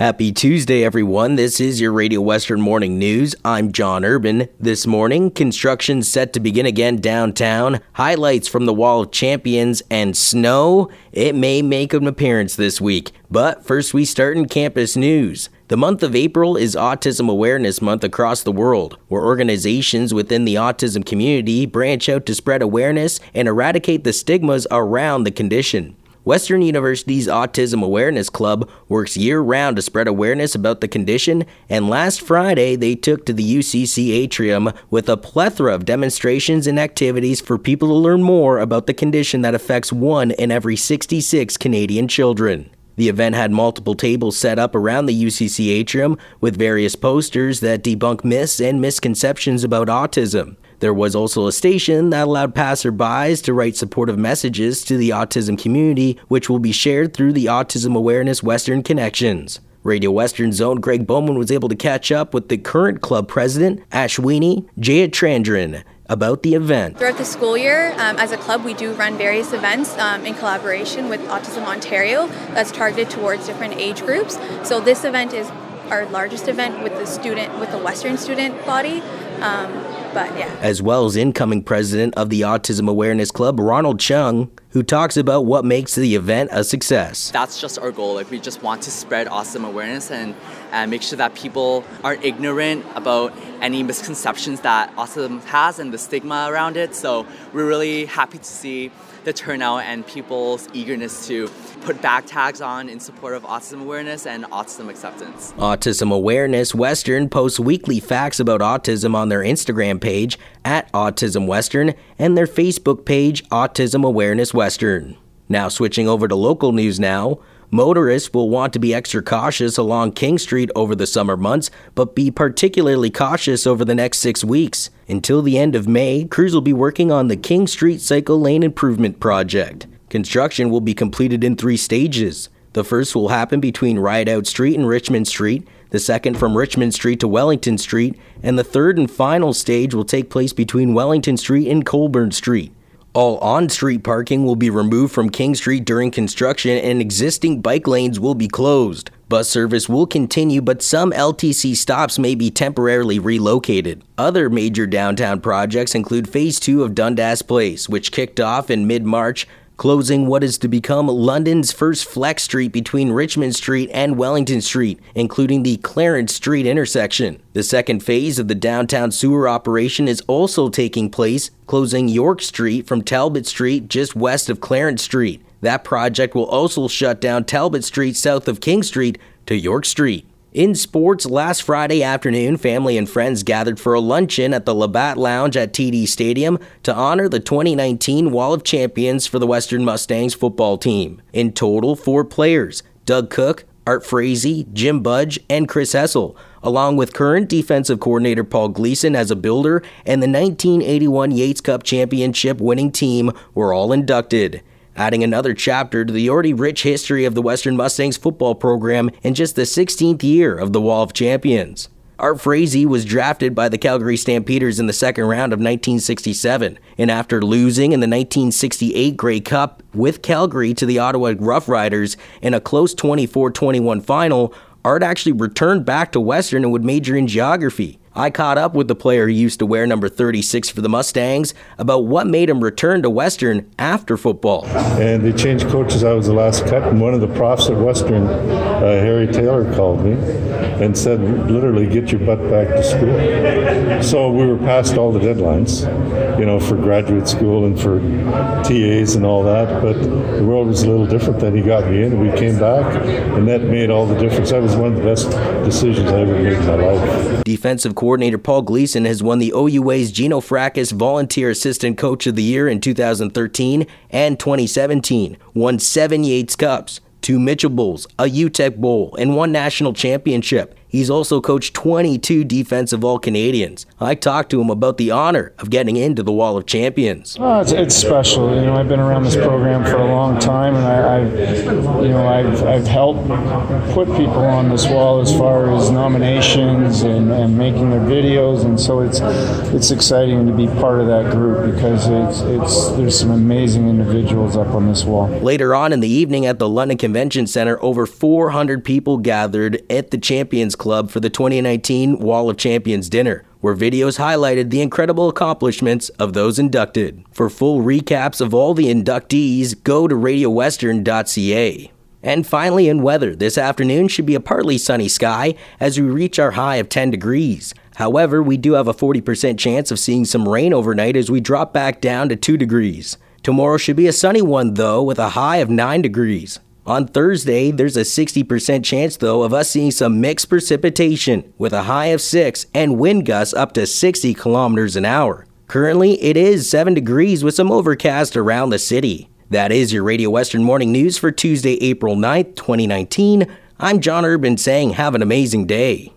Happy Tuesday, everyone. This is your Radio Western Morning News. I'm John Urban. This morning, construction set to begin again downtown. Highlights from the Wall of Champions and snow. It may make an appearance this week. But first, we start in campus news. The month of April is Autism Awareness Month across the world, where organizations within the autism community branch out to spread awareness and eradicate the stigmas around the condition. Western University's Autism Awareness Club works year round to spread awareness about the condition, and last Friday they took to the UCC atrium with a plethora of demonstrations and activities for people to learn more about the condition that affects one in every 66 Canadian children. The event had multiple tables set up around the UCC atrium with various posters that debunk myths and misconceptions about autism. There was also a station that allowed passerbys to write supportive messages to the autism community, which will be shared through the Autism Awareness Western Connections. Radio Western Zone Greg Bowman was able to catch up with the current club president, Ashwini Jayachandran, about the event. Throughout the school year, um, as a club, we do run various events um, in collaboration with Autism Ontario that's targeted towards different age groups. So this event is our largest event with the student, with the Western student body. Um, but yeah. As well as incoming president of the Autism Awareness Club, Ronald Chung, who talks about what makes the event a success. That's just our goal. Like we just want to spread autism awareness and, and make sure that people aren't ignorant about any misconceptions that autism has and the stigma around it. So we're really happy to see the turnout and people's eagerness to put back tags on in support of autism awareness and autism acceptance. Autism Awareness Western posts weekly facts about autism on their Instagram page at Autism Western and their Facebook page Autism Awareness Western. Now switching over to local news now. Motorists will want to be extra cautious along King Street over the summer months, but be particularly cautious over the next six weeks. Until the end of May, crews will be working on the King Street Cycle Lane Improvement Project. Construction will be completed in three stages. The first will happen between Ridout Street and Richmond Street, the second from Richmond Street to Wellington Street, and the third and final stage will take place between Wellington Street and Colborne Street. All on street parking will be removed from King Street during construction and existing bike lanes will be closed. Bus service will continue, but some LTC stops may be temporarily relocated. Other major downtown projects include Phase 2 of Dundas Place, which kicked off in mid March closing what is to become London's first flex street between Richmond Street and Wellington Street, including the Clarence Street intersection. The second phase of the downtown sewer operation is also taking place, closing York Street from Talbot Street just west of Clarence Street. That project will also shut down Talbot Street south of King Street to York Street. In sports, last Friday afternoon, family and friends gathered for a luncheon at the Labatt Lounge at TD Stadium to honor the 2019 Wall of Champions for the Western Mustangs football team. In total, four players Doug Cook, Art Froese, Jim Budge, and Chris Hessel, along with current defensive coordinator Paul Gleason as a builder and the 1981 Yates Cup championship winning team, were all inducted adding another chapter to the already rich history of the Western Mustangs football program in just the 16th year of the Wall of Champions. Art Froese was drafted by the Calgary Stampeders in the second round of 1967, and after losing in the 1968 Grey Cup with Calgary to the Ottawa Roughriders in a close 24 21 final, Art actually returned back to Western and would major in geography. I caught up with the player who used to wear number 36 for the Mustangs about what made him return to Western after football. And they changed coaches. I was the last cut, and one of the profs at Western, uh, Harry Taylor, called me and said, literally, get your butt back to school. So we were past all the deadlines, you know, for graduate school and for TAs and all that. But the world was a little different. Then he got me in, and we came back, and that made all the difference. That was one of the best decisions I ever made in my life. Defensive coordinator Paul Gleason has won the OUA's Gino Fracas Volunteer Assistant Coach of the Year in 2013 and 2017, won seven Yates Cups, two Mitchell Bowls, a Uteck Bowl, and one national championship. He's also coached 22 defensive All Canadians. I talked to him about the honor of getting into the Wall of Champions. Oh, it's, it's special. You know, I've been around this program for a long time, and I, have you know, I've, I've helped put people on this wall as far as nominations and, and making their videos, and so it's it's exciting to be part of that group because it's it's there's some amazing individuals up on this wall. Later on in the evening at the London Convention Center, over 400 people gathered at the Champions Club for the 2019 Wall of Champions dinner, where videos highlighted the incredible accomplishments of those inducted. For full recaps of all the inductees, go to radiowestern.ca. And finally, in weather, this afternoon should be a partly sunny sky as we reach our high of 10 degrees. However, we do have a 40% chance of seeing some rain overnight as we drop back down to 2 degrees. Tomorrow should be a sunny one, though, with a high of 9 degrees. On Thursday, there's a 60% chance, though, of us seeing some mixed precipitation with a high of 6 and wind gusts up to 60 kilometers an hour. Currently, it is 7 degrees with some overcast around the city. That is your Radio Western Morning News for Tuesday, April 9th, 2019. I'm John Urban saying have an amazing day.